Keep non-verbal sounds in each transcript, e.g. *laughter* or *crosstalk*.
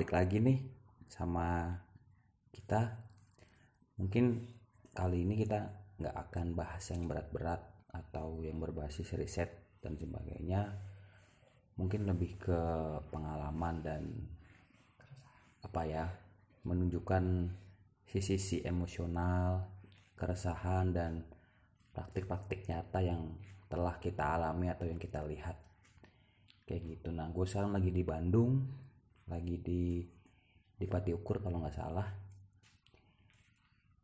Balik lagi nih sama kita. Mungkin kali ini kita nggak akan bahas yang berat-berat Atau yang berbasis riset dan sebagainya. Mungkin lebih ke pengalaman dan Apa ya Menunjukkan sisi-sisi emosional Keresahan dan praktik-praktik nyata yang telah kita alami atau yang kita lihat. Kayak gitu. Nah gue sekarang lagi di Bandung lagi di di Pati kalau nggak salah.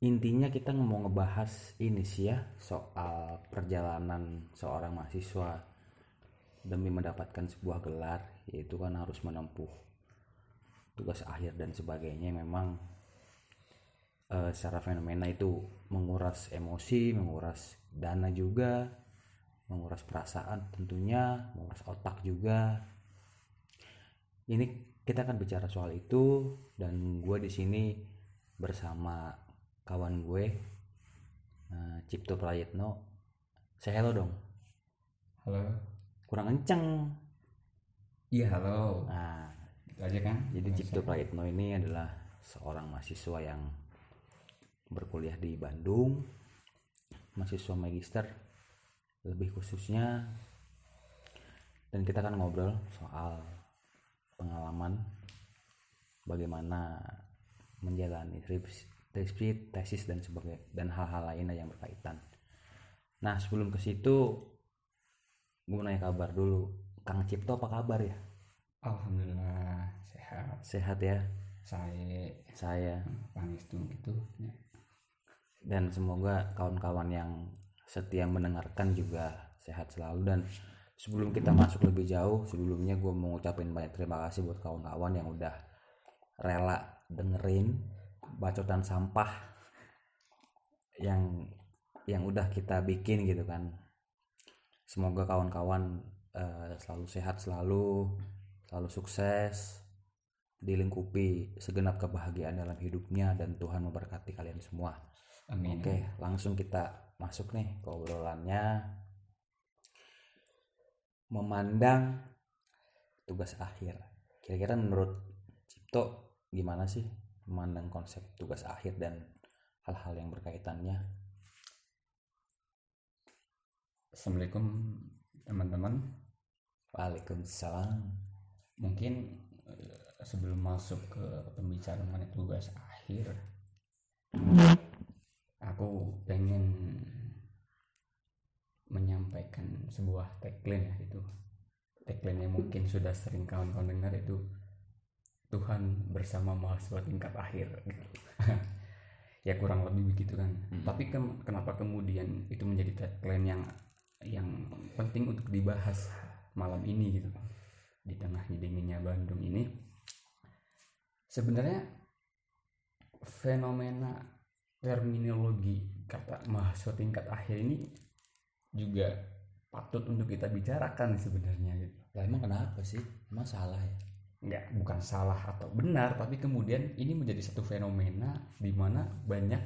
Intinya kita mau ngebahas ini sih ya soal perjalanan seorang mahasiswa demi mendapatkan sebuah gelar yaitu kan harus menempuh tugas akhir dan sebagainya. Memang uh, secara fenomena itu menguras emosi menguras dana juga menguras perasaan tentunya menguras otak juga. Ini kita akan bicara soal itu dan gue di sini bersama kawan gue uh, Cipto Prayitno. Saya hello dong. Halo. Kurang kenceng. Iya halo. Nah itu aja kan? jadi Cipto Prayitno ini adalah seorang mahasiswa yang berkuliah di Bandung. Mahasiswa magister lebih khususnya. Dan kita akan ngobrol soal pengalaman bagaimana menjalani skripsi, tesis dan sebagainya dan hal-hal lainnya yang berkaitan. Nah sebelum ke situ gue mau nanya kabar dulu Kang Cipto apa kabar ya? Alhamdulillah sehat. Sehat ya. Saya saya pangestu gitu. Ya. Dan semoga kawan-kawan yang setia mendengarkan juga sehat selalu dan sebelum kita masuk lebih jauh sebelumnya gue mau ngucapin banyak terima kasih buat kawan-kawan yang udah rela dengerin bacotan sampah yang yang udah kita bikin gitu kan semoga kawan-kawan uh, selalu sehat selalu selalu sukses dilingkupi segenap kebahagiaan dalam hidupnya dan Tuhan memberkati kalian semua. Amin. Oke, langsung kita masuk nih ke obrolannya memandang tugas akhir. Kira-kira menurut Cipto gimana sih memandang konsep tugas akhir dan hal-hal yang berkaitannya? Assalamualaikum teman-teman. Waalaikumsalam. Mungkin eh, sebelum masuk ke pembicaraan mengenai tugas akhir aku pengen menyampaikan sebuah tagline ya itu tagline yang mungkin sudah sering kawan-kawan dengar itu Tuhan bersama mahasiswa tingkat akhir gitu. *laughs* ya kurang lebih begitu kan hmm. tapi ke, kenapa kemudian itu menjadi tagline yang yang penting untuk dibahas malam ini gitu di tengah dinginnya Bandung ini sebenarnya fenomena terminologi kata mahasiswa tingkat akhir ini juga patut untuk kita bicarakan sebenarnya gitu. Lah emang kenapa sih? Emang salah ya? Enggak, bukan salah atau benar, tapi kemudian ini menjadi satu fenomena di mana banyak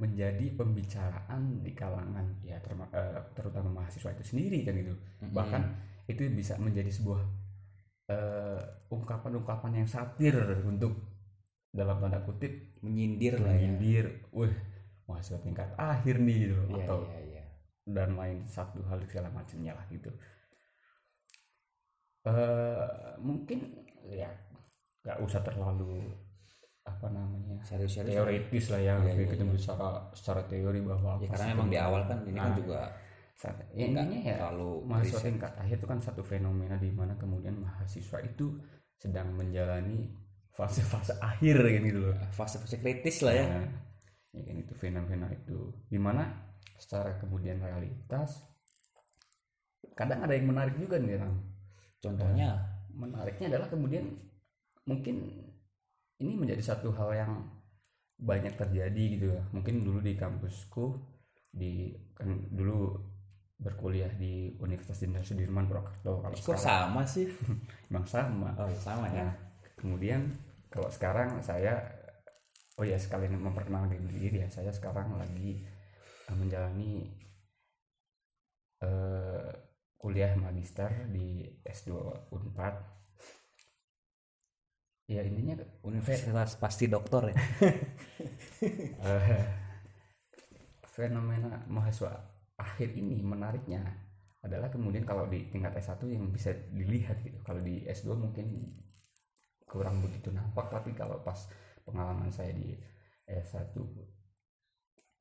menjadi pembicaraan di kalangan ya eh, terutama mahasiswa itu sendiri kan gitu. Mm-hmm. Bahkan itu bisa menjadi sebuah uh, ungkapan-ungkapan yang satir untuk dalam tanda kutip menyindir lah ya. menyindir wah mahasiswa tingkat akhir nih gitu yeah, atau yeah, yeah. Dan lain satu hal segala macamnya lah gitu. Uh, mungkin ya nggak usah terlalu apa namanya serius-serius teoritis lah ya yeah, yeah. secara secara teori bahwa ya, karena emang di awal kan ini kan nah, kan juga ya intinya ya terlalu mahasiswa tingkat akhir itu kan satu fenomena di mana kemudian mahasiswa itu sedang menjalani fase-fase akhir kan gitu loh. Fase-fase kritis lah ya. Nah, ya kan itu fenomena itu. Di mana secara kemudian realitas kadang ada yang menarik juga nih Ram. Contohnya nah, menariknya adalah kemudian mungkin ini menjadi satu hal yang banyak terjadi gitu ya. Mungkin dulu di kampusku di kan dulu berkuliah di Universitas Jenderal Sudirman Purwokerto. Kalau kok sama sih? *laughs* Emang sama. Oh sama ya. Nah, kemudian kalau sekarang saya oh ya sekalian memperkenalkan diri ya saya sekarang lagi menjalani uh, kuliah magister di S2 Unpad. Ya intinya universitas pasti dokter ya. *laughs* Eh, fenomena mahasiswa akhir ini menariknya adalah kemudian kalau di tingkat S1 yang bisa dilihat gitu. Kalau di S2 mungkin kurang begitu nampak tapi kalau pas pengalaman saya di S1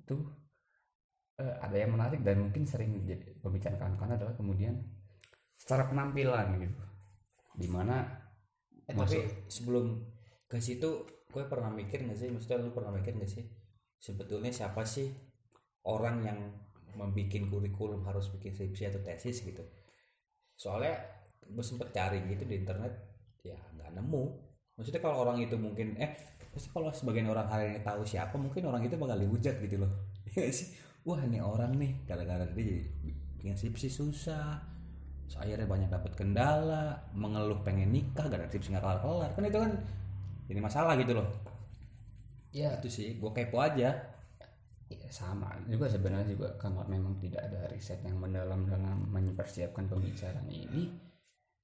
itu eh, ada yang menarik dan mungkin sering jadi pembicaraan kawan-kawan adalah kemudian secara penampilan gitu. Di mana Eh, tapi sebelum ke situ gue pernah mikir gak sih? Maksudnya lu pernah mikir gak sih? Sebetulnya siapa sih orang yang membuat kurikulum harus bikin skripsi atau tesis gitu? Soalnya gue sempet cari gitu di internet ya nggak nemu. Maksudnya kalau orang itu mungkin eh pasti kalau sebagian orang hari ini tahu siapa mungkin orang itu bakal dihujat gitu loh. *laughs* Iya wah ini orang nih gara-gara dia bikin skripsi susah. So, akhirnya banyak dapat kendala mengeluh pengen nikah gara-gara skripsi nggak kelar-kelar. Kan itu kan jadi masalah gitu loh. Ya itu sih gue kepo aja. Ya, sama juga sebenarnya juga kalau memang tidak ada riset yang mendalam dalam mempersiapkan pembicaraan ini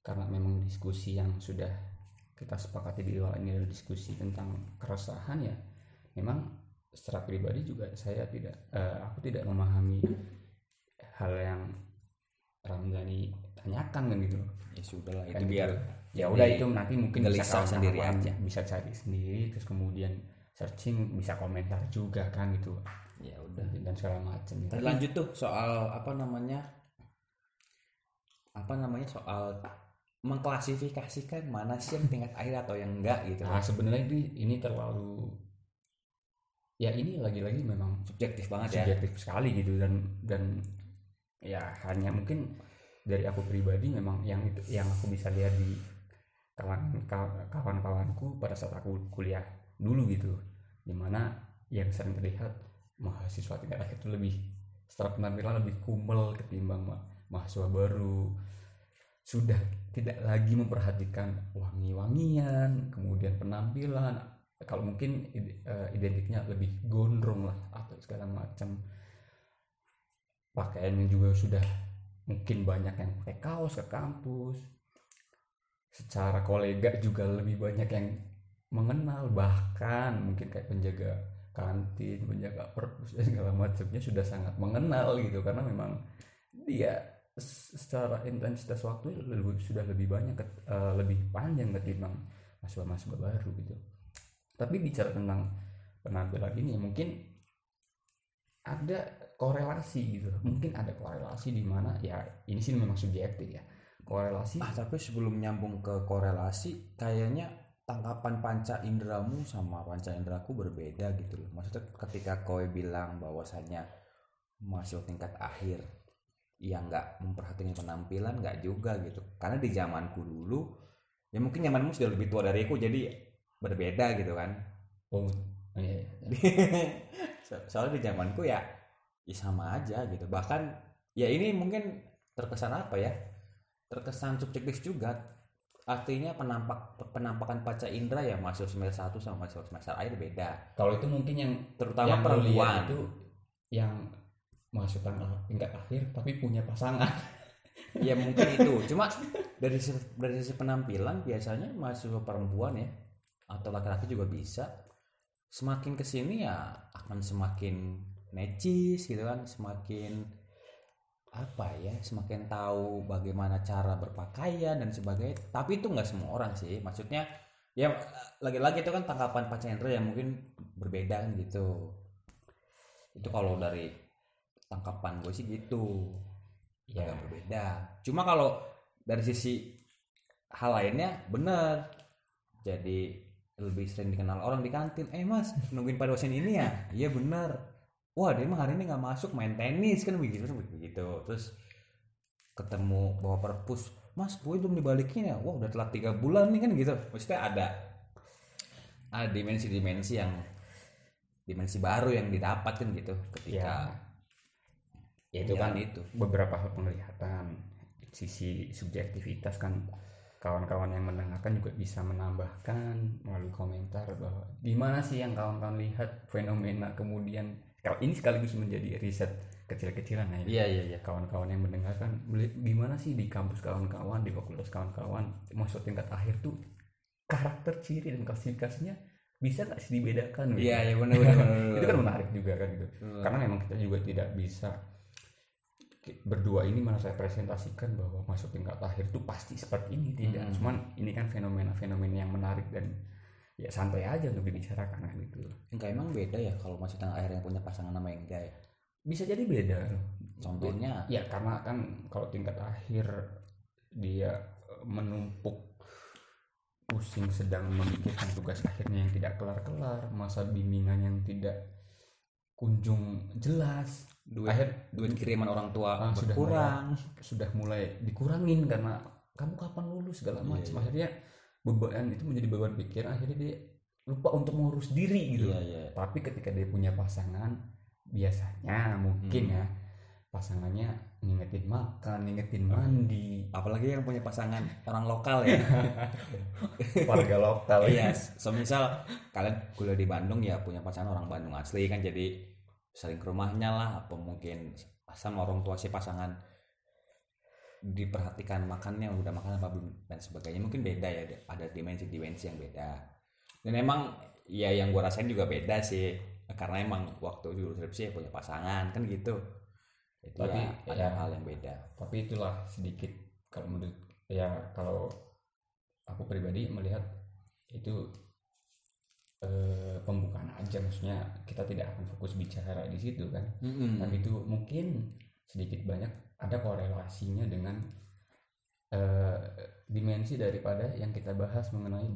karena memang diskusi yang sudah kita sepakati di awal ini adalah diskusi tentang keresahan ya memang secara pribadi juga saya tidak eh, aku tidak memahami hal yang Ramzani tanyakan kan gitu. Ya sudah lah Kan itu gitu. biar ya udah itu nanti mungkin bisa sendiri aja. bisa cari sendiri terus kemudian searching bisa komentar juga kan gitu. Ya udah. Dan segala macam Tadi lanjut tuh soal apa namanya apa namanya soal mengklasifikasikan mana sih yang tingkat akhir atau yang enggak gitu. Nah sebenarnya ini ini terlalu ya ini lagi-lagi memang subjektif banget ya. Subjektif. Sekali gitu dan dan ya hanya mungkin dari aku pribadi memang yang itu yang aku bisa lihat di kawan kaw- kawan-kawanku pada saat aku kuliah dulu gitu. Di mana yang sering terlihat mahasiswa tingkat akhir itu lebih secara penampilan lebih kumel ketimbang ma- mahasiswa baru. Sudah tidak lagi memperhatikan wangi-wangian kemudian penampilan kalau mungkin eh, identiknya lebih gondrong lah atau segala macam. Pakaiannya juga sudah mungkin banyak yang pakai kaos ke kampus. Secara kolega juga lebih banyak yang mengenal bahkan mungkin kayak penjaga kantin penjaga perpus dan *laughs* segala macamnya sudah sangat mengenal gitu. Karena memang dia secara intensitas waktu lebih, sudah lebih banyak eh, lebih panjang ketimbang mahasiswa-mahasiswa baru gitu tapi bicara tentang penampilan ini mungkin ada korelasi gitu. Mungkin ada korelasi di mana ya ini sih memang subjektif ya. Korelasi ah tapi sebelum nyambung ke korelasi kayaknya tangkapan panca indramu sama panca indraku berbeda gitu loh. Maksudnya ketika kowe bilang bahwasannya masih tingkat akhir yang nggak memperhatikan penampilan nggak juga gitu. Karena di zamanku dulu ya mungkin zamanmu sudah lebih tua dari aku jadi berbeda gitu kan. Oh iya, iya. *laughs* So- soalnya di zamanku ya ya sama aja gitu. Bahkan ya ini mungkin terkesan apa ya? Terkesan subjektif juga. Artinya penampak penampakan paca indra ya masuk semester 1 sama masuk semester akhir beda. Kalau itu mungkin yang terutama yang perempuan. itu yang masuk tanggal tingkat akhir tapi punya pasangan. Ya mungkin itu. *laughs* Cuma dari dari sisi penampilan biasanya mahasiswa perempuan ya atau laki-laki juga bisa. Semakin ke sini ya akan semakin necis gitu kan. Semakin apa ya semakin tahu bagaimana cara berpakaian dan sebagainya. Tapi itu nggak semua orang sih. Maksudnya ya lagi-lagi itu kan tanggapan Pak Chandra yang mungkin berbeda kan gitu. Itu kalau dari tangkapan gue sih gitu. Ya agak berbeda. Cuma kalau dari sisi hal lainnya bener. Jadi lebih sering dikenal orang di kantin. Eh mas, nungguin pak dosen ini ya? Iya bener. Wah dia mah hari ini nggak masuk main tenis kan begitu begitu. Terus ketemu bawa perpus. Mas, gue belum dibalikin ya. Wah udah telat tiga bulan nih kan gitu. Maksudnya ada ada dimensi-dimensi yang dimensi baru yang didapat kan gitu ketika ya itu kan itu. beberapa hal penglihatan sisi subjektivitas kan kawan-kawan yang mendengarkan juga bisa menambahkan melalui komentar bahwa di mana sih yang kawan-kawan lihat fenomena kemudian kalau ini sekaligus menjadi riset kecil-kecilan ya iya iya iya. kawan-kawan yang mendengarkan gimana sih di kampus kawan-kawan di fakultas kawan-kawan masuk tingkat akhir tuh karakter ciri dan klasifikasinya bisa nggak sih dibedakan? Gitu? iya iya benar benar *laughs* itu kan menarik juga kan gitu. Karena memang kita juga tidak bisa berdua ini mana saya presentasikan bahwa masuk tingkat akhir tuh pasti seperti ini tidak. Hmm. cuman ini kan fenomena-fenomena yang menarik dan ya santai aja untuk dibicarakan kan gitu. Enggak emang beda ya kalau masih tengah air yang punya pasangan yang enggak ya? Bisa jadi beda. Contohnya? Ya karena kan kalau tingkat akhir dia eh, menumpuk pusing sedang memikirkan tugas akhirnya yang tidak kelar-kelar masa bimbingan yang tidak kunjung jelas duit. Akhir duit kiriman orang tua Ah, sudah berkurang. sudah mulai dikurangin karena kamu kapan lulus segala Iya, macam. iya. akhirnya beban itu menjadi beban pikiran akhirnya dia lupa untuk mengurus diri gitu. Iya iya. Tapi ketika dia punya pasangan biasanya mungkin Hmm. ya pasangannya ngingetin makan ngingetin mandi. Apalagi yang punya pasangan orang lokal ya. *laughs* Warga lokal. Iya so misal kalian kuliah di Bandung ya punya pasangan orang Bandung asli kan jadi sering ke rumahnya lah apa mungkin sama orang tua si pasangan diperhatikan makannya udah makan apa belum dan sebagainya. Mungkin beda ya ada dimensi-dimensi yang beda. Dan emang ya yang gua rasain juga beda sih. Karena emang waktu dulu skripsi ya punya pasangan kan gitu. Jadi Tapi, ya, ada ya. hal yang beda. tapi itulah sedikit kalau menurut ya kalau aku pribadi melihat itu eh, pembukaan aja. Maksudnya kita tidak akan fokus bicara di situ kan? Mm-mm. tapi itu mungkin sedikit banyak ada korelasinya dengan eh, dimensi daripada yang kita bahas mengenai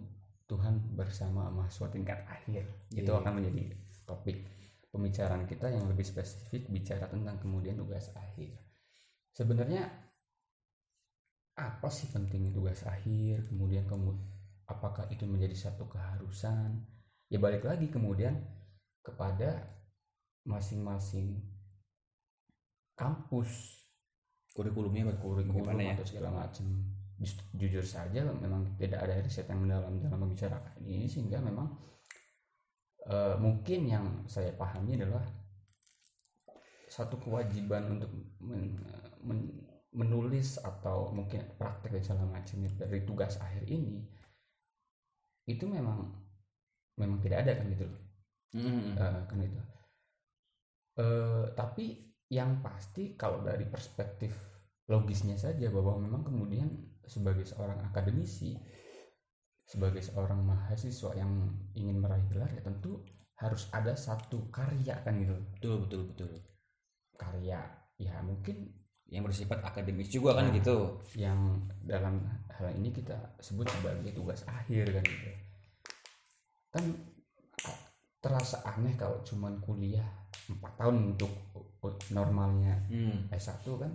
Tuhan bersama mahasiswa tingkat akhir. Itu Iya. akan menjadi topik pembicaraan kita yang lebih spesifik bicara tentang kemudian tugas akhir. Sebenarnya apa sih pentingnya tugas akhir? Kemudian kamu apakah itu menjadi satu keharusan ya balik lagi kemudian kepada masing-masing kampus. Kurikulumnya kurikulum ya? atau segala macam jujur saja memang tidak ada riset yang mendalam dalam membicarakan ini sehingga memang eh, mungkin yang saya pahami adalah satu kewajiban untuk men- men- menulis atau mungkin praktek dan segala macamnya dari tugas akhir ini itu memang memang tidak ada kan gitu loh. Mm-mm. Eh, kan itu. Eh, tapi yang pasti kalau dari perspektif logisnya saja bahwa memang kemudian sebagai seorang akademisi sebagai seorang mahasiswa yang ingin meraih gelar ya tentu harus ada satu karya kan gitu betul betul betul. Karya ya mungkin yang bersifat akademis juga kan gitu. yang dalam hal ini kita sebut sebagai tugas akhir kan gitu kan terasa aneh kalau cuman kuliah empat tahun untuk normalnya hmm. S1 kan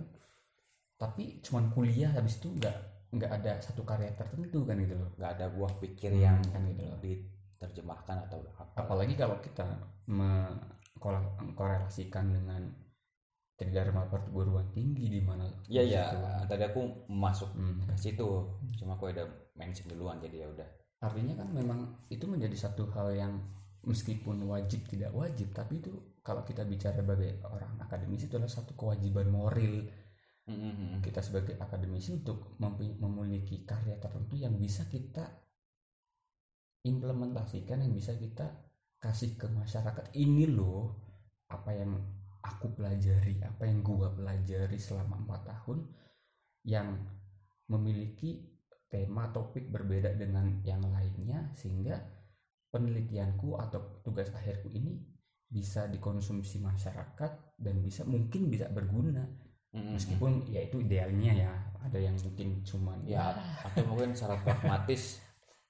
tapi cuman kuliah habis itu nggak nggak ada satu karya tertentu kan gitu loh nggak ada buah pikir Hmm, yang kan gitu loh. diterjemahkan atau apa apalagi kalau kita mengkorelasikan dengan tridharma perguruan tinggi di mana iya ya situ. tadi aku masuk Hmm. ke situ cuma aku udah mention duluan jadi ya udah artinya kan memang itu menjadi satu hal yang meskipun wajib tidak wajib tapi itu kalau kita bicara sebagai orang akademisi itu adalah satu kewajiban moral Mm-mm. kita sebagai akademisi untuk memiliki karya tertentu yang bisa kita implementasikan yang bisa kita kasih ke masyarakat ini loh apa yang aku pelajari apa yang gua pelajari selama empat tahun yang memiliki tema topik berbeda dengan yang lainnya sehingga penelitianku atau tugas akhirku ini bisa dikonsumsi masyarakat dan bisa mungkin bisa berguna. Mm-mm. meskipun ya itu idealnya ya ada yang mungkin cuman ya atau mungkin secara pragmatis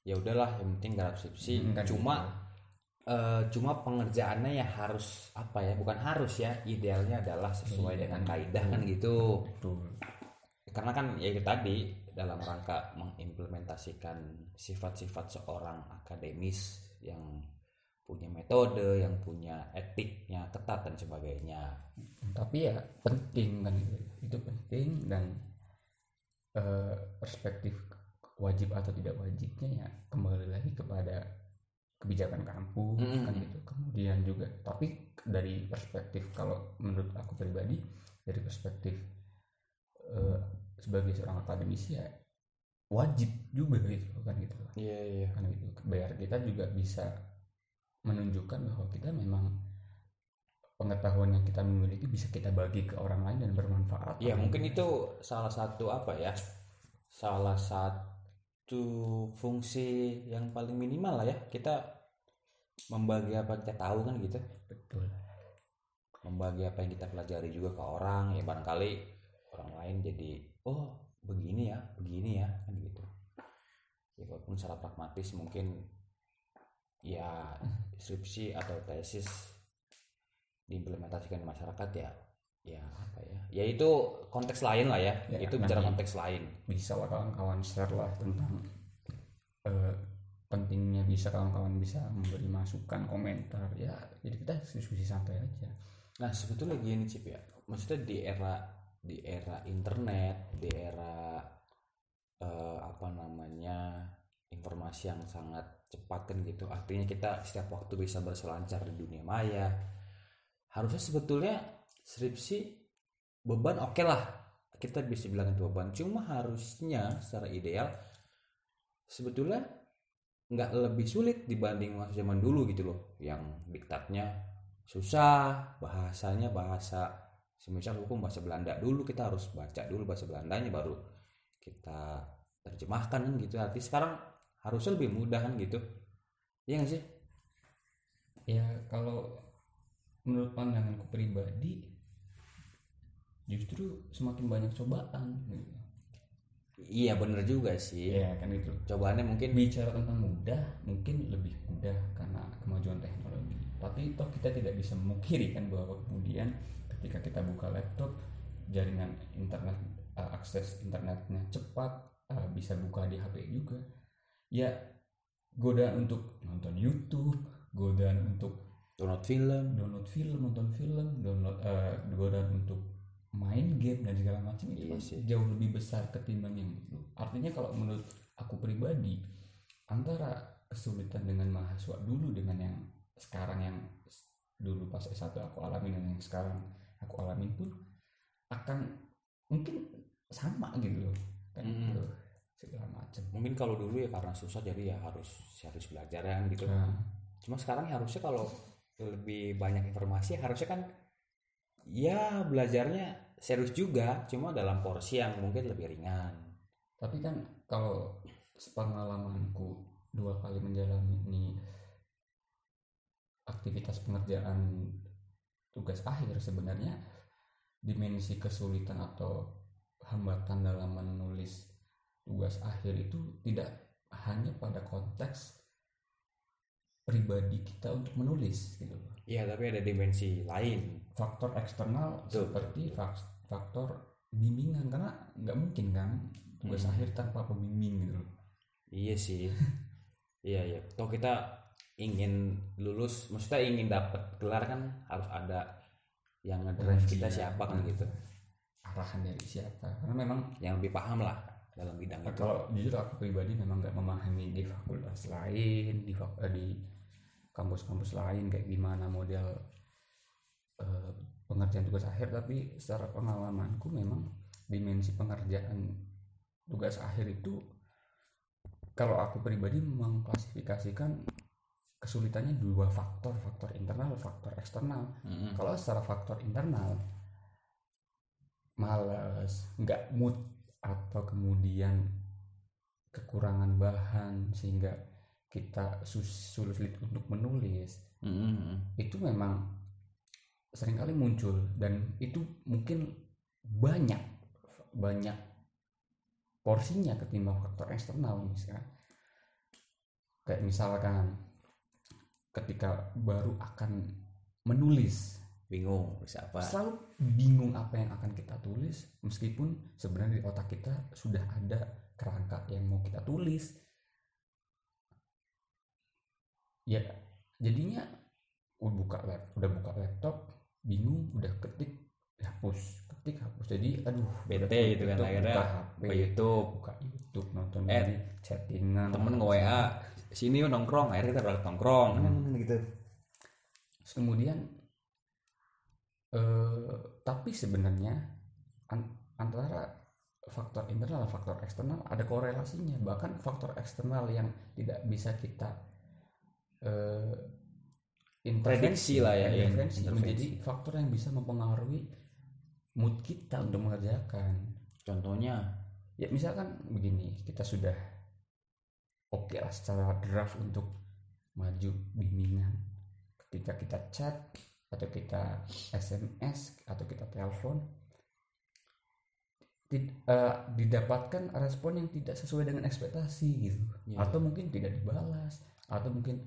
ya udahlah yang penting garap skripsi Mm, kan cuma eh, cuma pengerjaannya ya harus apa ya bukan harus ya idealnya adalah sesuai Iya, dengan kaidah kan gitu. Betul. Karena kan ya itu tadi dalam rangka mengimplementasikan sifat-sifat seorang akademis yang punya metode yang punya etiknya ketat dan sebagainya. Tapi ya penting kan itu. Penting dan eh, perspektif wajib atau tidak wajibnya ya kembali lagi kepada kebijakan kampus Mm-mm. kan gitu. Kemudian juga tapi dari perspektif kalau menurut aku pribadi dari perspektif eh, sebagai seorang akademisi ya wajib juga gitu kan gitu iya iya. Kan gitu. Biar kita juga bisa menunjukkan bahwa kita memang pengetahuan yang kita miliki bisa kita bagi ke orang lain dan bermanfaat. Iya Kan mungkin itu salah satu apa ya salah satu fungsi yang paling minimal lah ya kita membagi apa yang kita tahu kan gitu. Betul. Membagi apa yang kita pelajari juga ke orang ya barangkali orang lain jadi oh begini ya begini ya kan gitu. Ya walaupun secara pragmatis mungkin ya skripsi atau tesis diimplementasikan di masyarakat ya ya apa ya ya itu konteks lain lah ya, Ya, itu bicara konteks lain. bisa lah kawan-kawan share lah tentang eh, pentingnya bisa kawan-kawan bisa memberi masukan komentar ya jadi kita diskusi santai aja. Nah sebetulnya gini Cip ya, maksudnya di era di era internet, di era eh, apa namanya informasi yang sangat cepat kan gitu, artinya kita setiap waktu bisa berselancar di dunia maya. Harusnya sebetulnya skripsi beban oke lah, kita bisa bilang itu beban. Cuma harusnya secara ideal sebetulnya nggak lebih sulit dibanding masa zaman dulu gitu loh, yang diktatnya susah bahasanya bahasa semisal hukum bahasa Belanda. Dulu kita harus baca dulu bahasa Belandanya baru kita terjemahkan kan gitu. Arti sekarang harusnya lebih mudah kan gitu. Iya nggak sih? Ya kalau menurut pandanganku pribadi justru semakin banyak cobaan gitu. iya bener juga sih. Ya kan itu. Cobaannya mungkin bicara tentang mudah mungkin lebih mudah karena kemajuan teknologi. Tapi toh kita tidak bisa memungkiri kan bahwa kemudian ketika kita buka laptop jaringan internet eh, akses internetnya cepat eh, bisa buka di HP juga. Ya godaan untuk nonton YouTube godaan untuk download film. download film nonton film download eh, godaan untuk main game dan segala macam itu Iya kan sih. jauh lebih besar ketimbang yang itu. Artinya kalau menurut aku pribadi antara kesulitan dengan mahasiswa dulu dengan yang sekarang yang dulu pas S1 aku alami dan yang sekarang aku alami pun akan mungkin sama gitu loh kan Mm. gitu, segala macam mungkin kalau dulu ya karena susah jadi ya harus harus belajar ya kan gitu. Nah, cuma sekarang harusnya kalau lebih banyak informasi harusnya kan ya belajarnya serius juga cuma dalam porsi yang mungkin lebih ringan. Tapi kan kalau sepengalamanku dua kali menjalani aktivitas pengerjaan tugas akhir sebenarnya dimensi kesulitan atau hambatan dalam menulis tugas akhir itu tidak hanya pada konteks pribadi kita untuk menulis gitu loh. Iya tapi ada dimensi lain faktor eksternal Betul, seperti fak- faktor bimbingan karena nggak mungkin kan tugas Hmm. akhir tanpa pembimbing gitu loh. Iya sih. *laughs* iya iya. Toh kita ingin lulus, maksudnya ingin dapat gelar kan harus ada yang ngedrive kita Ujian. siapa kan gitu. arahan dari siapa karena memang Yang lebih paham lah dalam bidang Nah, itu. kalau jujur aku pribadi memang nggak memahami di fakultas lain di fak- eh, di kampus-kampus lain kayak gimana model eh, pengerjaan tugas akhir tapi secara pengalamanku memang dimensi pengerjaan tugas akhir itu kalau aku pribadi mengklasifikasikan kesulitannya dua faktor faktor internal faktor eksternal Mm-mm. kalau secara faktor internal malas nggak mood atau kemudian kekurangan bahan sehingga kita sulit untuk menulis Mm-mm. itu memang sering kali muncul dan itu mungkin banyak banyak porsinya ketimbang faktor eksternal misalkan kayak misalkan ketika baru akan menulis. Bingung bisa apa? selalu bingung apa yang akan kita tulis meskipun sebenarnya di otak kita sudah ada kerangka yang mau kita tulis. Ya jadinya udah buka lap udah buka laptop bingung udah ketik hapus ketik hapus. Jadi aduh Bete gitu kan akhirnya buka HP. ke YouTube. Buka YouTube nonton Eh, chattingan Temen nge WA sini yuk nongkrong akhirnya kita berangkat nongkrong. Hmm. gitu. Terus kemudian eh, tapi sebenarnya an- antara faktor internal dan faktor eksternal ada korelasinya. Bahkan faktor eksternal yang tidak bisa kita eh, Prediksi lah ya, intervensi intervensi. menjadi faktor yang bisa mempengaruhi mood kita untuk mengerjakan. Contohnya? Ya misalkan begini kita sudah oke lah secara draft untuk maju bimbingan. Ketika kita chat atau kita SMS atau kita telepon eh, didapatkan respon yang tidak sesuai dengan ekspektasi gitu. Iya. atau mungkin tidak dibalas atau mungkin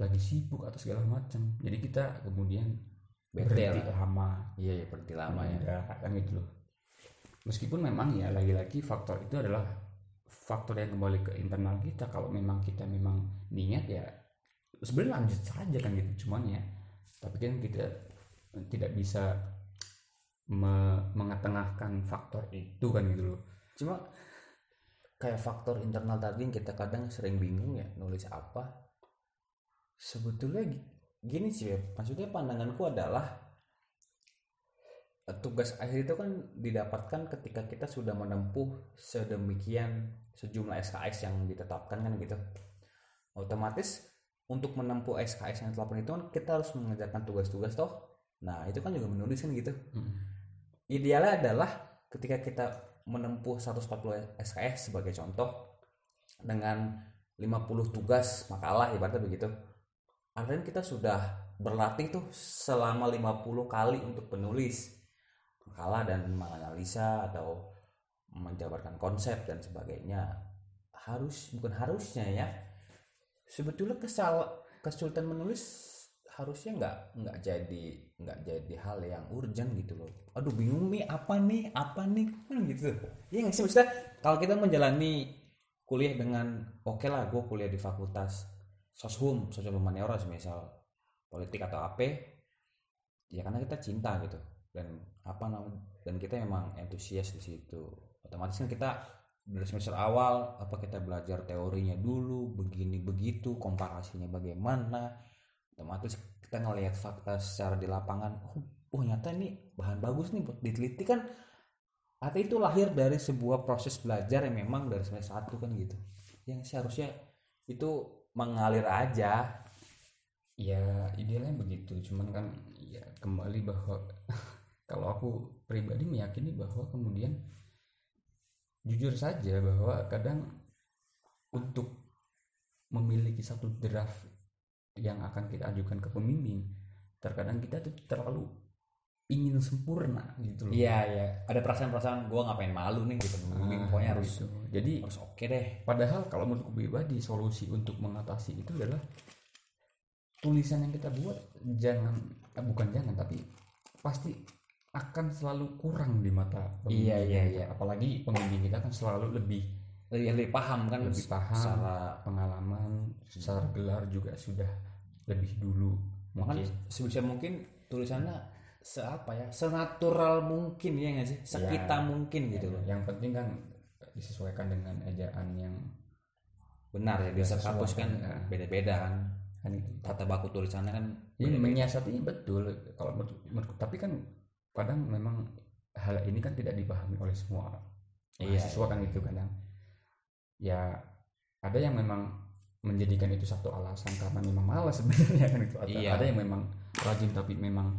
lagi sibuk atau segala macam. Jadi kita kemudian berhenti. Lah. lama. Iya ya berarti lama ya. Udah, kan gitu loh. Meskipun memang ya lagi-lagi faktor itu adalah faktor yang kembali ke internal kita kalau memang kita memang niat ya sebenarnya lanjut saja kan gitu cuman ya tapi kan kita tidak bisa me- mengetengahkan faktor itu kan gitu loh. Cuma kayak faktor internal tadi yang kita kadang sering bingung ya nulis apa. Sebetulnya gi- gini sih ya maksudnya pandanganku adalah tugas akhir itu kan didapatkan ketika kita sudah menempuh sedemikian sejumlah SKS yang ditetapkan kan gitu. Otomatis untuk menempuh SKS yang ditetapkan itu kan kita harus mengerjakan tugas-tugas toh. Nah itu kan juga menulis kan gitu. Idealnya adalah ketika kita menempuh 140 SKS sebagai contoh dengan 50 tugas makalah ibaratnya begitu. Artinya kita sudah berlatih tuh selama 50 kali untuk penulis makalah dan menganalisa atau menjabarkan konsep dan sebagainya harus bukan harusnya ya. Sebetulnya kesal kesulitan menulis harusnya nggak nggak jadi nggak jadi hal yang urgent gitu loh. Aduh bingung nih apa nih apa nih? Kan gitu. Iya nggak sih? Maksudnya kalau kita menjalani kuliah dengan oke lah gue kuliah di fakultas soshum sosial humaniora misal politik atau AP ya karena kita cinta gitu dan apa namanya dan kita memang antusias di situ. Otomatis kan kita dari semester awal apa kita belajar teorinya dulu begini begitu komparasinya bagaimana. Otomatis kita ngelihat fakta secara di lapangan oh, oh nyata ini bahan bagus nih buat diteliti kan. Atau itu lahir dari sebuah proses belajar yang memang dari semester satu kan gitu. Yang seharusnya itu mengalir aja. Ya idealnya begitu. Cuman kan ya kembali bahwa *laughs* kalau aku pribadi meyakini bahwa kemudian jujur saja bahwa kadang untuk memiliki satu draft yang akan kita ajukan ke pembimbing terkadang kita tuh terlalu ingin sempurna gitu loh. Iya iya. Ada perasaan-perasaan gue ngapain malu nih gitu. Ah, pokoknya harus gitu. jadi harus oke deh. Padahal kalau menurutku pribadi solusi untuk mengatasi itu adalah tulisan yang kita buat. Jangan eh, bukan jangan tapi pasti akan selalu kurang di mata pembimbing Iya, iya, iya. Apalagi pembimbing kita kan selalu lebih lebih, lebih paham kan lebih paham secara pengalaman secara gelar juga sudah lebih dulu mungkin sebisa mungkin tulisannya seapa ya? Senatural mungkin ya nggak sih? Sekita Ya. mungkin gitu loh. Yang penting kan disesuaikan dengan ejaan yang benar ya Ya, setiap kampus kan ya. beda-beda kan. Kan tata baku tulisannya kan Ya, menyiasatinya betul kalau menurut, menurutku. Tapi kan kadang memang hal ini kan tidak dipahami oleh semua Iya, mahasiswa kan itu kadang. Ya ada yang memang menjadikan itu satu alasan karena memang malas *laughs* sebenarnya kan itu ada, Iya. ada yang memang rajin tapi memang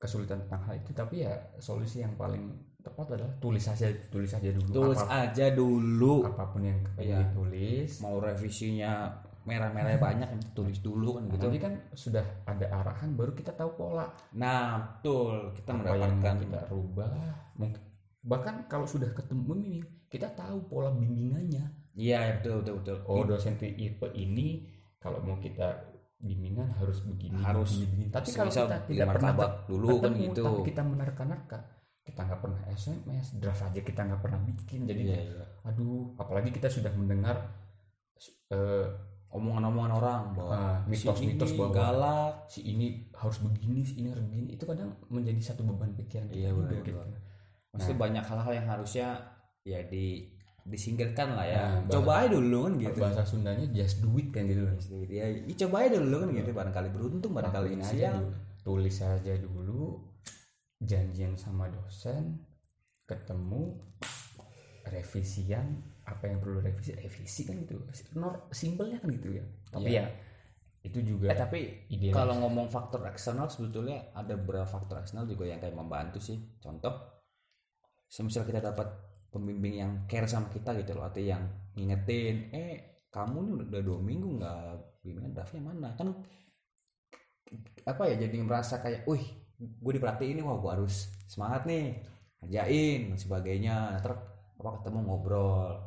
kesulitan tentang hal itu. Tapi ya solusi yang paling tepat adalah tulis saja tulis saja dulu. Tulis Apa- aja dulu. apa pun yang Iya. ingin ditulis. Mau revisinya merah-merah banyak tulis dulu kan gitu. Nanti kan sudah ada arahan baru kita tahu pola. Nah betul. Kita apa yang mendapatkan kita rubah? Mungkin. Bahkan kalau sudah ketemu pembimbing kita tahu pola bimbingannya. Iya betul betul betul. Oh dosen tipe ini kalau mau kita bimbingan harus begini Harus. begini, begini. tapi kalau kita tidak pernah dulu kan ketemu, gitu. tapi kita menerka-nerka kita nggak pernah SMS draft aja kita nggak pernah bikin. Jadi iya iya. aduh apalagi kita sudah mendengar eh, omongan-omongan orang bahwa Ah, mitos-mitos si ini bahwa- galak si ini harus begini si ini harus begini. Itu kadang menjadi satu beban pikiran kita Iya, juga benar, gitu. Maksudnya banyak hal-hal yang harusnya ya di disingkirkan lah ya. Nah, coba aja dulu kan gitu. bahasa Sundanya just do it kan gitu. Ya, ya coba aja dulu kan gitu. Barangkali beruntung barangkali Lakuin aja. siang dulu. tulis aja dulu. Janjian sama dosen. Ketemu. Revisian apa yang perlu revisi revisi kan gitu Nor simpelnya kan gitu ya tapi Iya. ya itu juga Eh, tapi idealis. kalau ngomong faktor eksternal sebetulnya ada beberapa faktor eksternal juga yang kayak membantu sih. Contoh, semisal kita dapat pembimbing yang care sama kita gitu loh, artinya yang ngingetin, eh kamu nih udah, dua minggu nggak bimbingan draftnya mana kan apa ya jadi merasa kayak, wih gue diperhatiin nih, wah gue harus semangat nih kerjain dan sebagainya. Ntar apa ketemu ngobrol,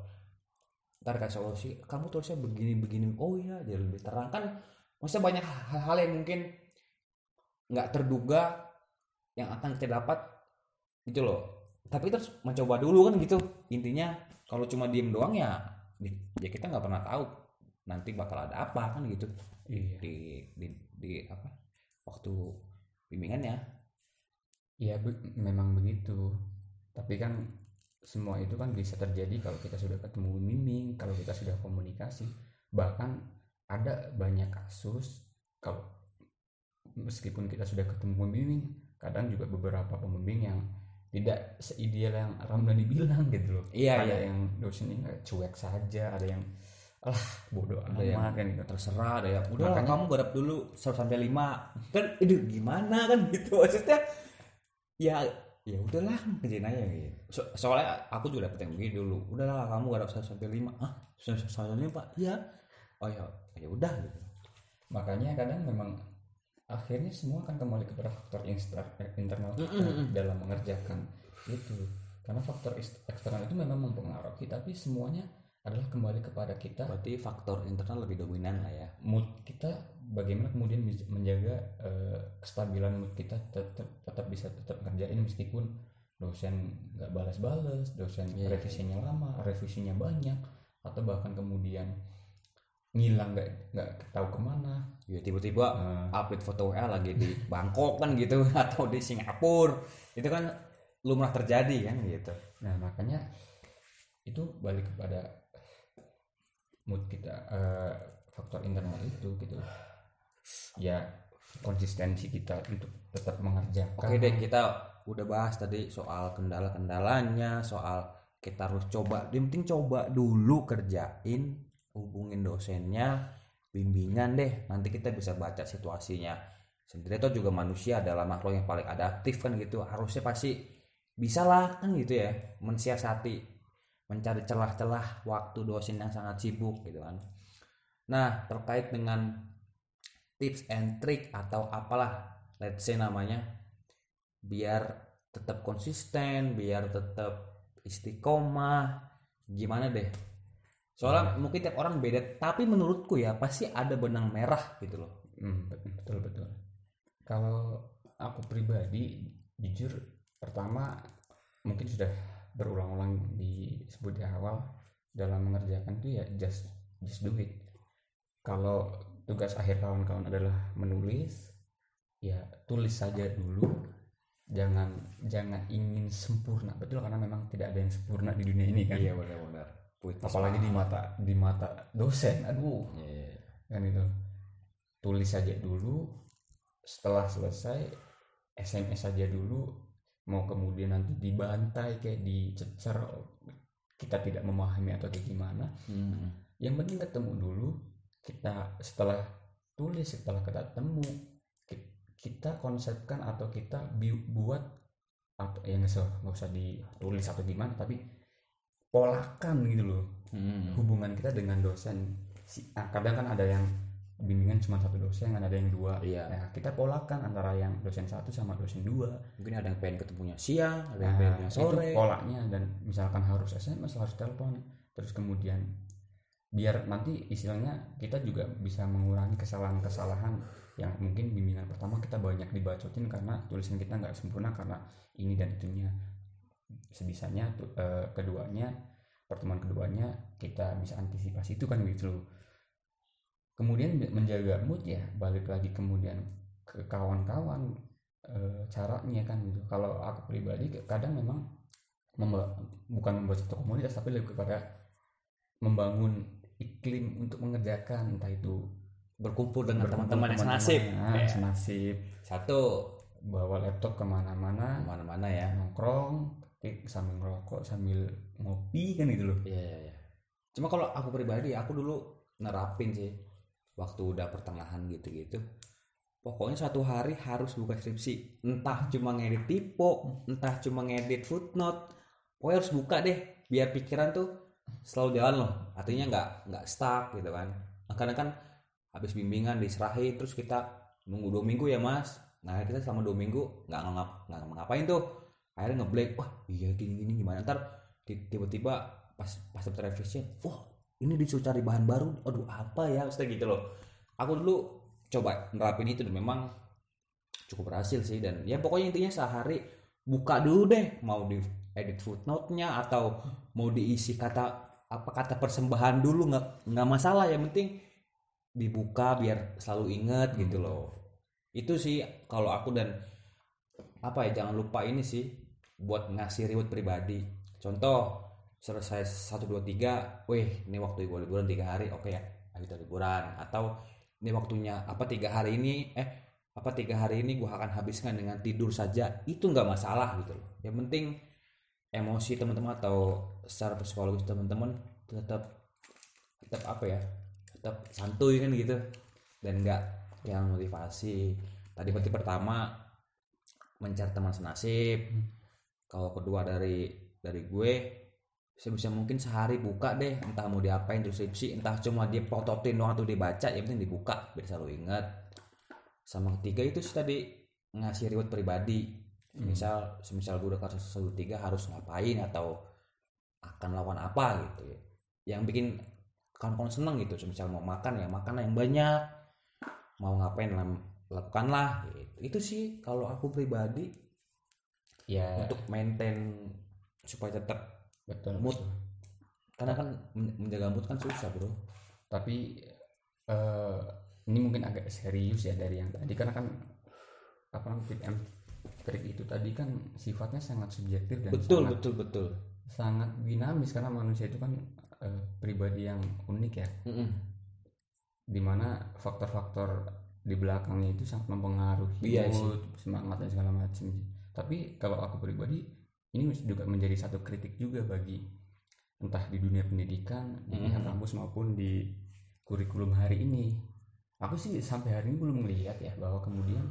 ntar kasih solusi kamu tulisnya begini begini. Oh iya jadi lebih terang. Kan maksudnya banyak hal-hal yang mungkin nggak terduga yang akan kita dapat gitu loh. Tapi terus mencoba dulu kan gitu. Intinya kalau cuma diem doang ya ya kita nggak pernah tahu nanti bakal ada apa kan gitu. Iya. Di di, di apa waktu bimbingannya. Iya be- memang begitu. Tapi kan semua itu kan bisa terjadi kalau kita sudah ketemu bimbing, kalau kita sudah komunikasi. Bahkan ada banyak kasus kalau meskipun kita sudah ketemu pembimbing, kadang juga beberapa pembimbing yang tidak seideal yang Ramdhani bilang gitu loh. Iya, ada iya. yang dosennya cuek saja, ada yang alah bodoh Ada yang kan gitu. terserah ada yang udah lah, Makanya- kamu garap dulu 1 sampai 5 kan itu gimana *laughs* kan gitu maksudnya ya ya udahlah kerjain aja gitu So- soalnya aku juga dapet yang begini dulu. Udahlah kamu garap 1 sampai 5 ah 1 sampai 5 pak? Iya. Oh ya ya udah gitu. Makanya kadang memang akhirnya semua akan kembali kepada faktor insta- internal Mm-mm. dalam mengerjakan itu. Karena faktor eksternal itu memang mempengaruhi tapi semuanya adalah kembali kepada kita. Berarti faktor internal lebih dominan lah ya. Mood kita bagaimana kemudian bisa menjaga eh, kestabilan mood kita tetap tetap bisa tetap ngerjain meskipun dosen nggak balas-balas dosen Iya, revisinya lama revisinya banyak atau bahkan kemudian ngilang nggak nggak tahu ke mana. Ya tiba-tiba Eh, upload foto WA lagi di Bangkok kan gitu *laughs* atau di Singapura. Itu kan lumrah terjadi kan gitu. Nah makanya itu balik kepada mood kita eh, faktor internal itu gitu. Ya konsistensi kita untuk tetap mengerjakan. Oke deh kita udah bahas tadi soal kendala-kendalanya, soal kita harus coba, yang penting coba dulu kerjain, hubungin dosennya, bimbingan deh, nanti kita bisa baca situasinya. Sendiri. Itu juga manusia adalah makhluk yang paling adaptif kan gitu, harusnya pasti bisa lah kan gitu ya, mensiasati, mencari celah-celah waktu dosen yang sangat sibuk gitu kan. Nah terkait dengan tips and trick atau apalah let's say namanya biar tetap konsisten biar tetap istiqomah gimana deh? Soalnya mungkin tiap orang beda tapi menurutku ya pasti ada benang merah gitu loh. Hmm, bet- betul betul. Kalau aku pribadi jujur pertama mungkin sudah berulang-ulang disebut di awal dalam mengerjakan itu ya just just do it. Kalau tugas akhir kawan-kawan adalah menulis ya tulis saja dulu. Jangan jangan ingin sempurna. Betul karena memang tidak ada yang sempurna di dunia ini kan? Iya, benar-benar. Apalagi di mata di mata dosen aduh. Iya, kan itu. Tulis saja dulu. Setelah selesai SMS saja dulu mau kemudian nanti dibantai kayak dicecer kita tidak memahami atau kayak gimana Hmm. yang penting ketemu dulu kita setelah tulis setelah kita temu ki- kita konsepkan atau kita buat atau yang nggak usah ditulis atau gimana tapi polakan gitu loh Hmm. hubungan kita dengan dosen si kadang kan ada yang bimbingan cuma satu dosen kan ada yang dua. Iya. Nah, kita polakan antara yang dosen satu sama dosen dua. Mungkin ada yang pengen ketemunya siang ada yang nah, pengennya itu sore. polanya. Dan misalkan harus SMS harus telepon. Terus kemudian biar nanti istilahnya kita juga bisa mengurangi kesalahan-kesalahan yang mungkin bimbingan pertama kita banyak dibacotin karena tulisan kita nggak sempurna karena ini dan itunya. Sebisanya tuh, eh, keduanya pertemuan keduanya kita bisa antisipasi. Itu kan gitu loh kemudian menjaga mood ya balik lagi kemudian ke kawan-kawan eh, caranya kan gitu. Kalau aku pribadi kadang memang memba- bukan membuat satu komunitas tapi lebih kepada membangun iklim untuk mengerjakan entah itu berkumpul dengan teman-teman yang senasib. Ya. senasib. Satu. Bawa laptop ke mana-mana. Ke mana-mana ya. Nongkrong ketik sambil ngerokok sambil ngopi kan gitu loh. Iya iya iya. Cuma kalau aku pribadi aku dulu nerapin sih waktu udah pertengahan gitu-gitu. Pokoknya satu hari harus buka skripsi. Entah cuma ngedit typo, entah cuma ngedit footnote. Pokoknya harus buka deh biar pikiran tuh selalu jalan loh. Artinya nggak nggak stuck gitu kan. Nah, karena kan habis bimbingan diserahin terus kita nunggu dua minggu ya mas. Nah kita selama dua minggu nggak ngap nggak ngapain tuh. Akhirnya ngeblank. Wah iya gini gini gimana ntar ti- tiba-tiba pas pas daftar wah ini disuruh cari bahan baru. Aduh apa ya? Maksudnya gitu loh. Aku dulu coba nerapin itu dan memang cukup berhasil sih. Dan ya pokoknya intinya sehari buka dulu deh. Mau di edit footnote-nya atau mau diisi kata apa kata persembahan dulu. Nggak nggak masalah. Yang penting dibuka biar selalu inget gitu loh. Itu sih kalau aku dan apa ya jangan lupa ini sih buat ngasih reward pribadi. Contoh selesai satu dua tiga, wih ini waktu gue liburan tiga hari, oke ya, ayo kita liburan. Atau ini waktunya apa tiga hari ini, eh apa tiga hari ini gue akan habiskan dengan tidur saja, itu nggak masalah gitu loh. Yang penting emosi teman-teman atau secara psikologis teman-teman tetap tetap apa ya, tetap santuy kan gitu dan nggak yang motivasi. Tadi berarti pertama mencari teman senasib. Kalau kedua dari dari gue sebisa mungkin sehari buka deh entah mau diapain terus skripsi entah cuma dia pototin doang atau dibaca yang penting dibuka biar selalu ingat. Sama ketiga itu sih tadi ngasih reward pribadi. Misal semisal gue udah kelas satu tiga harus ngapain atau akan lawan apa gitu ya. Yang bikin kawan-kawan seneng gitu semisal mau makan ya makan yang banyak. Mau ngapain lakukanlah gitu. itu sih kalau aku pribadi ya. untuk maintain supaya tetap betul mood. karena kan men- menjaga mood kan susah bro. Tapi eh, ini mungkin agak serius ya dari yang tadi. Karena kan apa namanya tip and trick itu tadi kan sifatnya sangat subjektif dan betul sangat, betul betul. sangat dinamis. Karena manusia itu kan eh, pribadi yang unik ya. Mm-mm. di mana faktor-faktor di belakangnya itu sangat mempengaruhi Iya mood, semangat dan segala macam. Tapi kalau aku pribadi ini juga menjadi satu kritik juga bagi entah di dunia pendidikan di pihak Mhm. kampus maupun di kurikulum hari ini. Aku sih sampai hari ini belum melihat ya bahwa kemudian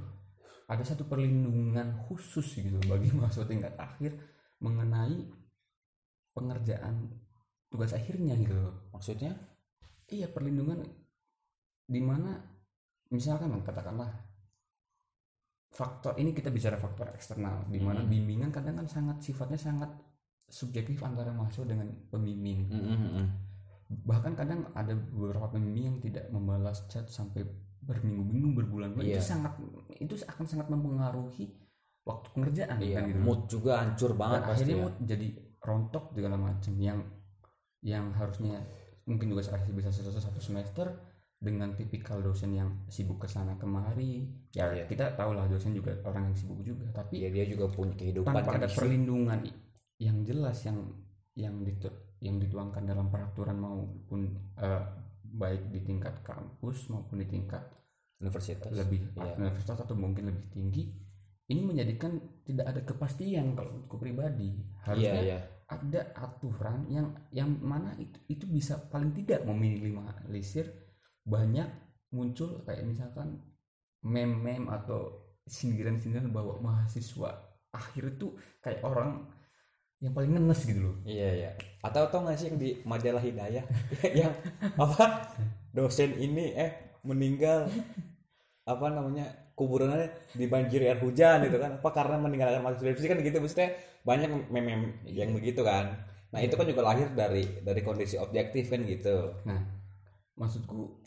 ada satu perlindungan khusus gitu bagi *laughs* mahasiswa tingkat akhir mengenai pengerjaan tugas akhirnya gitu maksudnya? Iya perlindungan di mana misalkan katakanlah faktor ini kita bicara faktor eksternal di mana Hmm. bimbingan kadang kan sangat sifatnya sangat subjektif antara mahasiswa dengan pembimbing Mm-mm. bahkan kadang ada beberapa pembimbing yang tidak membalas chat sampai berminggu-minggu berbulan-bulan Iya. itu sangat itu akan sangat mempengaruhi waktu pengerjaan iya kan gitu mood juga hancur banget dan pasti akhirnya ya. mood jadi rontok segala macam yang yang harusnya mungkin akhir bisa selesai satu semester dengan tipikal dosen yang sibuk ke sana kemari ya Iya. kita tahu lah dosen juga orang yang sibuk juga tapi Iya, dia juga punya kehidupan tanpa kan ada perlindungan yang jelas yang yang ditu- yang dituangkan dalam peraturan maupun eh, baik di tingkat kampus maupun di tingkat universitas lebih Iya. universitas atau mungkin lebih tinggi ini menjadikan tidak ada kepastian kalau untuk pribadi harusnya iya ada aturan yang yang mana itu itu bisa paling tidak meminimalisir banyak muncul kayak misalkan meme-meme atau sindiran-sindiran bahwa mahasiswa akhir itu kayak orang yang paling ngenes gitu loh. Iya iya. Atau tau gak sih yang di majalah hidayah? *laughs* Yang apa? Dosen ini eh meninggal apa namanya kuburannya dibanjiri air hujan gitu kan. Apa karena meninggalkan masa skripsi kan gitu. Maksudnya banyak meme yang begitu kan. Nah itu kan juga lahir dari dari kondisi objektif kan gitu. Nah maksudku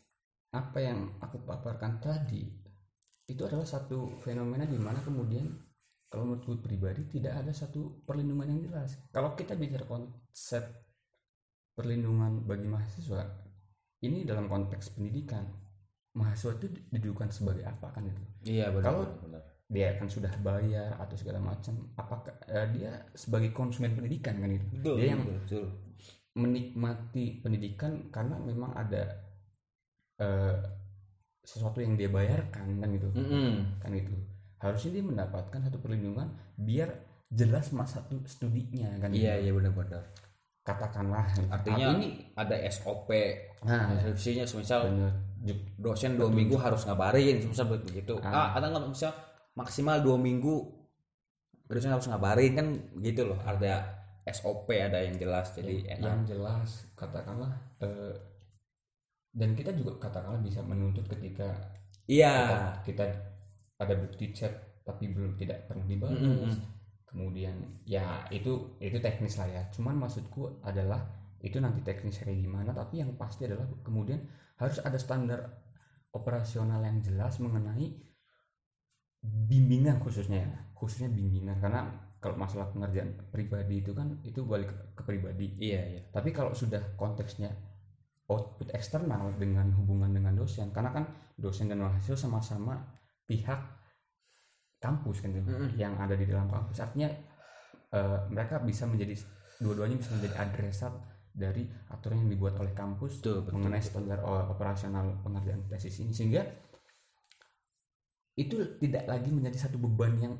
apa yang aku paparkan tadi itu adalah satu fenomena di mana kemudian kalau menurutku pribadi tidak ada satu perlindungan yang jelas. Kalau kita bicara konsep perlindungan bagi mahasiswa ini dalam konteks pendidikan mahasiswa itu didudukan sebagai apa kan itu? Iya Kalau- benar. dia kan sudah bayar atau segala macam apakah eh, dia sebagai konsumen pendidikan kan itu? Dia yang betul. menikmati pendidikan karena memang ada eh, sesuatu yang dia bayarkan kan gitu Mm-mm. kan gitu harusnya dia mendapatkan satu perlindungan biar jelas masa tu- studinya kan gitu. Iya iya benar-benar. katakanlah Artinya ini ada SOP nah semisal bener dosen dua minggu harus ngabarin semisal begitu. Ah. Ah, atau nggak misal maksimal dua minggu dosen harus ngabarin kan gitu loh. Ada SOP ada yang jelas jadi enak. yang jelas katakanlah eh, dan kita juga katakanlah bisa menuntut ketika Iya. kita ada bukti chat tapi belum tidak pernah dibalas Mm-mm. kemudian ya itu itu teknis lah ya cuman maksudku adalah itu nanti teknis kayak gimana tapi yang pasti adalah kemudian harus ada standar operasional yang jelas mengenai bimbingan khususnya ya khususnya bimbingan karena kalau masalah pengerjaan pribadi itu kan itu balik ke, ke pribadi Iya iya. tapi kalau sudah konteksnya output eksternal dengan hubungan dengan dosen. Karena kan dosen dan mahasiswa sama-sama pihak kampus kan Mm-mm. yang ada di dalam kampus. Artinya eh, mereka bisa menjadi dua-duanya bisa menjadi adresat dari aturan yang dibuat oleh kampus Betul, betul, mengenai standar o- operasional pengerjaan tesis ini. Sehingga itu tidak lagi menjadi satu beban yang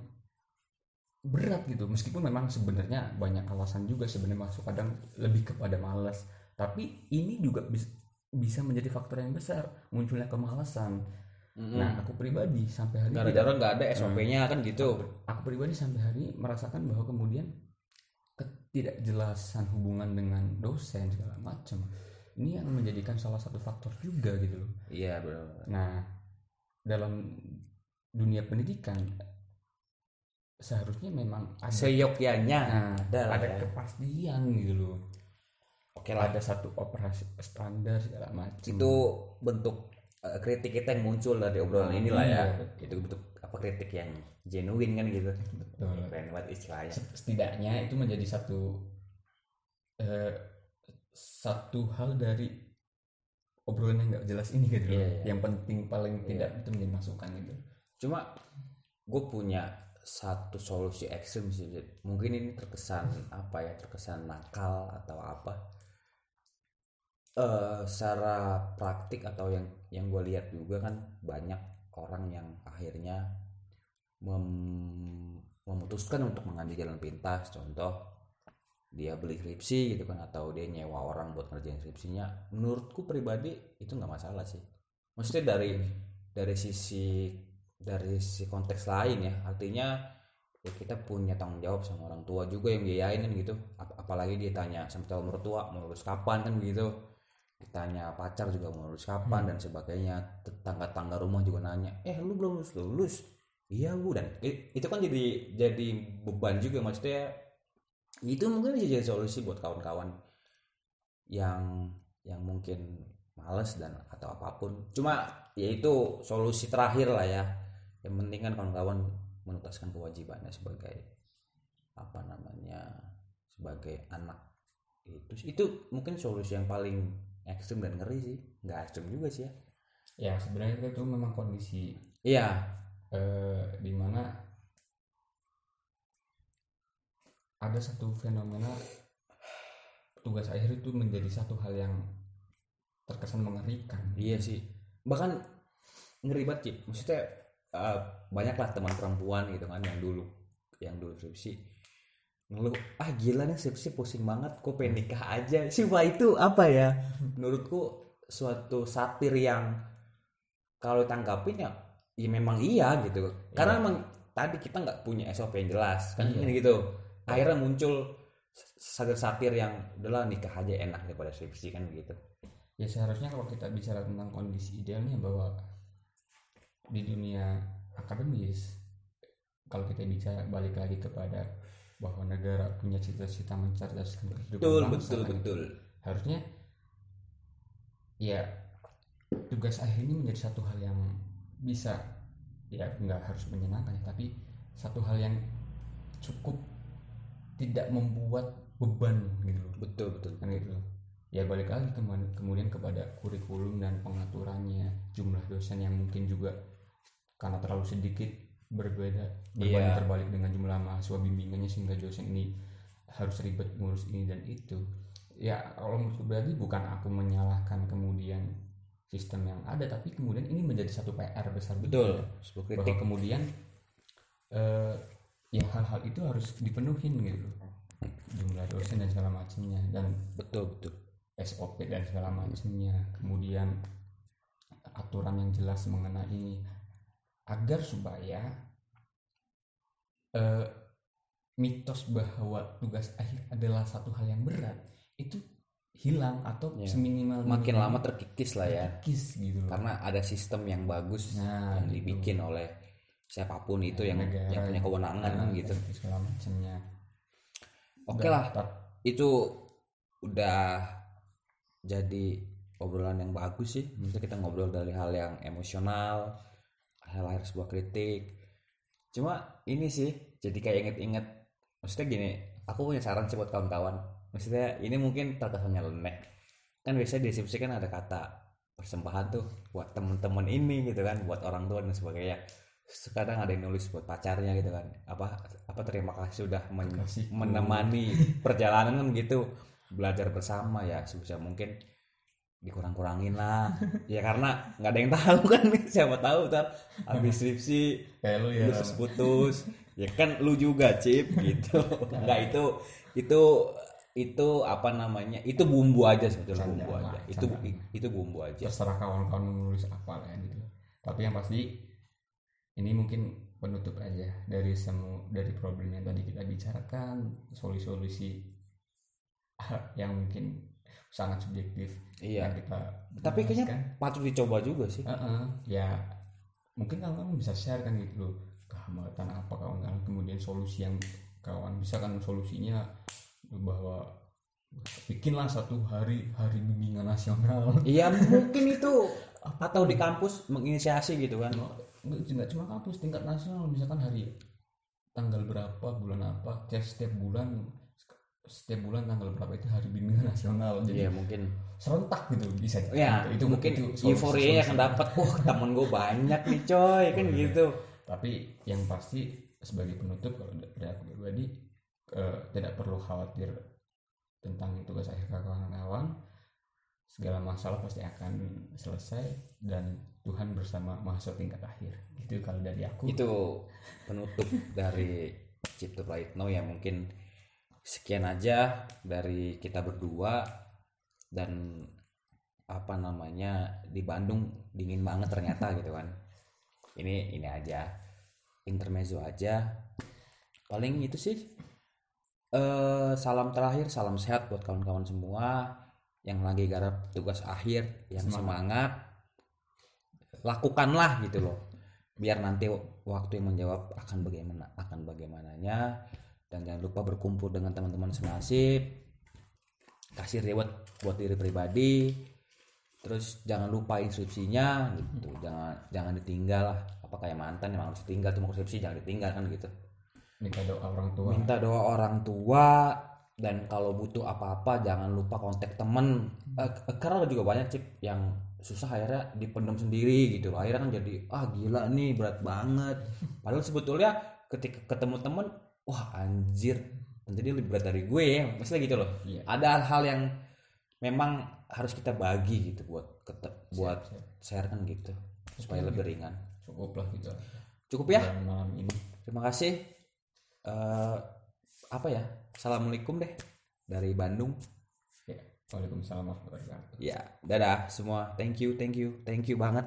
berat gitu. Meskipun memang sebenarnya banyak alasan juga sebenarnya masuk kadang lebih kepada malas tapi ini juga bis- bisa menjadi faktor yang besar munculnya kemalasan Mm-mm. nah aku pribadi sampai hari ini Gara-gara nggak ada SOP-nya kan gitu. aku pribadi sampai hari ini merasakan bahwa kemudian ketidakjelasan hubungan dengan dosen segala macam ini yang menjadikan salah satu faktor juga gitu loh Iya benar. Nah, dalam dunia pendidikan seharusnya memang ada Seyogyanya nah, ada ada ya. kepastian gitu loh. Oke lah. Ada satu operasi standar segala macam. Itu bentuk eh, kritik kita yang muncul dari obrolan inilah ya. Iya, Itu bentuk apa kritik yang genuine kan gitu. betul. Keren banget istilahnya. Setidaknya itu menjadi satu eh, satu hal dari obrolan yang nggak jelas ini gitu. Iya, iya. Yang penting paling tidak itu menjadi masukan gitu. Cuma gue punya satu solusi ekstrim sih. Mungkin ini terkesan apa ya? Terkesan nakal atau apa? Eh secara praktik atau yang yang gue lihat juga kan banyak orang yang akhirnya mem- memutuskan untuk mengambil jalan pintas. Contoh dia beli skripsi gitu kan atau dia nyewa orang buat ngerjain skripsinya. Menurutku pribadi itu nggak masalah sih. Maksudnya dari dari sisi dari sisi konteks lain ya artinya ya kita punya tanggung jawab sama orang tua juga yang biayain kan gitu Ap- apalagi dia tanya sama calon mertua mau lulus kapan kan begitu ditanya pacar juga mau lulus kapan? Dan sebagainya. Tetangga-tangga rumah juga nanya eh lu belum lulus? Lulus. Iya bu. Dan itu kan jadi jadi beban juga. Maksudnya itu mungkin bisa jadi solusi buat kawan-kawan yang yang mungkin males dan atau apa pun. Cuma ya itu solusi terakhir lah ya. Yang penting kan kawan-kawan menuntaskan kewajibannya sebagai apa namanya sebagai anak. Itu itu mungkin solusi yang paling ekstrim dan ngeri sih. Nggak ekstrim juga sih ya. Ya sebenarnya itu memang kondisi iya. eh, di mana ada satu fenomena tugas akhir itu menjadi satu hal yang terkesan mengerikan. iya sih. Bahkan ngeri banget Cip. maksudnya eh, banyaklah teman perempuan gitu kan yang dulu yang dulu skripsi ngeluh ah gila nih skripsi pusing banget kok pengen nikah aja sih? Wah itu apa ya? Menurutku suatu satir yang kalau tanggapin ya ya memang iya gitu. Karena emang tadi kita nggak punya SOP yang jelas kan Iya. ini gitu. Akhirnya muncul satir-satir yang udahlah nikah aja enak daripada skripsi kan gitu. Ya seharusnya kalau kita bicara tentang kondisi idealnya bahwa di dunia akademis kalau kita bicara balik lagi kepada bahwa negara punya cita-cita mencerdaskan kehidupan betul bangsa betul kan. betul harusnya ya tugas akhir ini menjadi satu hal yang bisa ya nggak harus menyenangkan ya, tapi satu hal yang cukup tidak membuat beban gitu loh betul betul kan gitu loh. ya balik lagi kemudian kepada kurikulum dan pengaturannya jumlah dosen yang mungkin juga karena terlalu sedikit berbeda Iya. berbanding terbalik dengan jumlah mahasiswa bimbingannya sehingga dosen ini harus ribet ngurus ini dan itu. Ya kalau menurutku berarti bukan aku menyalahkan kemudian sistem yang ada tapi kemudian ini menjadi satu PR besar betul juga. sebuah bahwa kemudian eh, ya hal-hal itu harus dipenuhin gitu. Jumlah dosen dan segala macamnya dan betul betul. SOP dan segala macamnya. Kemudian aturan yang jelas mengenai agar supaya eh, mitos bahwa tugas akhir adalah satu hal yang berat itu hilang atau Ya. seminimal makin lama terkikis lah ya terkikis gitu loh. karena ada sistem yang bagus Nah, yang gitu. dibikin oleh siapa pun itu yang Negara, yang punya kewenangan Nah, gitu dan segala macamnya oke Dan lah itu udah jadi obrolan yang bagus sih maksudnya kita ngobrol dari hal yang emosional lahir sebuah kritik. Cuma ini sih jadi kayak inget-inget. Maksudnya gini aku punya saran sih buat kawan-kawan. Maksudnya ini mungkin terkesannya nyeleneh kan biasanya di deskripsi kan ada kata persembahan tuh buat temen-temen ini gitu kan buat orang tua dan sebagainya. Sekarang ada yang nulis buat pacarnya gitu kan. Apa apa terima kasih sudah men- menemani perjalanan kan gitu. Belajar bersama ya sebisa mungkin dikurang-kurangin lah. *laughs* Ya karena nggak ada yang tahu kan *laughs* siapa tahu ntar habis *laughs* skripsi kayak lu ya. putus putus ya kan lu juga cip gitu. Nggak itu itu itu apa namanya itu bumbu aja sebetulnya Canda, bumbu aja. Mak, itu canda. itu bumbu aja. Terserah kawan-kawan mau nulis apa lah ya gitu. Tapi yang pasti ini mungkin penutup aja dari semua dari problem yang tadi kita bicarakan solusi-solusi yang mungkin sangat subjektif. Iya. Yang kita tapi kayaknya kan. patut dicoba juga sih. Heeh, ya. Mungkin kawan-kawan bisa share kan gitu loh kehambatan apa kawan-kawan. Kemudian solusi yang kawan bisa kan solusinya bahwa bikinlah satu hari hari bimbingan nasional. Iya mungkin *laughs* itu atau di kampus menginisiasi gitu kan. Nggak cuma kampus tingkat nasional. Misalkan hari tanggal berapa bulan apa tiap setiap bulan setiap bulan tanggal berapa itu hari bimbingan nasional. Jadi mungkin. serentak gitu bisa ya itu mungkin euforia yang solusi. dapat wah temen gue banyak nih coy. Kan Iya. gitu. Tapi yang pasti sebagai penutup kalau da- dari aku pribadi eh, tidak perlu khawatir tentang tugas akhir kawan-kawan segala masalah pasti akan selesai dan Tuhan bersama mahasiswa tingkat akhir. Gitu kalau dari aku. Itu penutup dari Cipto Praitno yang mungkin sekian aja dari kita berdua dan apa namanya di Bandung dingin banget ternyata *laughs* gitu kan. Ini ini aja. Intermezzo aja. Paling itu sih eh salam terakhir salam sehat buat kawan-kawan semua yang lagi garap tugas akhir yang semangat. lakukanlah gitu loh. Biar nanti waktu yang menjawab akan bagaimana akan bagaimananya dan jangan lupa berkumpul dengan teman-teman senasib kasih reward buat diri pribadi. Terus jangan lupa inskripsinya gitu. Jangan jangan ditinggal lah. Apa kayak mantan yang harus ditinggal cuma skripsi jangan ditinggal kan gitu. Minta doa orang tua. Minta doa orang tua. Dan kalau butuh apa-apa jangan lupa kontak temen. Eh, karena juga banyak cip yang susah akhirnya dipendam sendiri gitu. Akhirnya kan jadi ah gila nih berat banget. Padahal sebetulnya ketika ketemu temen wah anjir nanti dia lebih berat dari gue ya maksudnya gitu loh Iya. ada hal-hal yang memang harus kita bagi gitu buat kete- buat siap. share kan gitu supaya lebih ringan cukup lah gitu cukup ya Dan malam ini Terima kasih. Eh, apa ya? Assalamualaikum deh dari Bandung. ya Waalaikumsalam warahmatullahi wabarakatuh Ya, dadah semua. Thank you, thank you, thank you banget.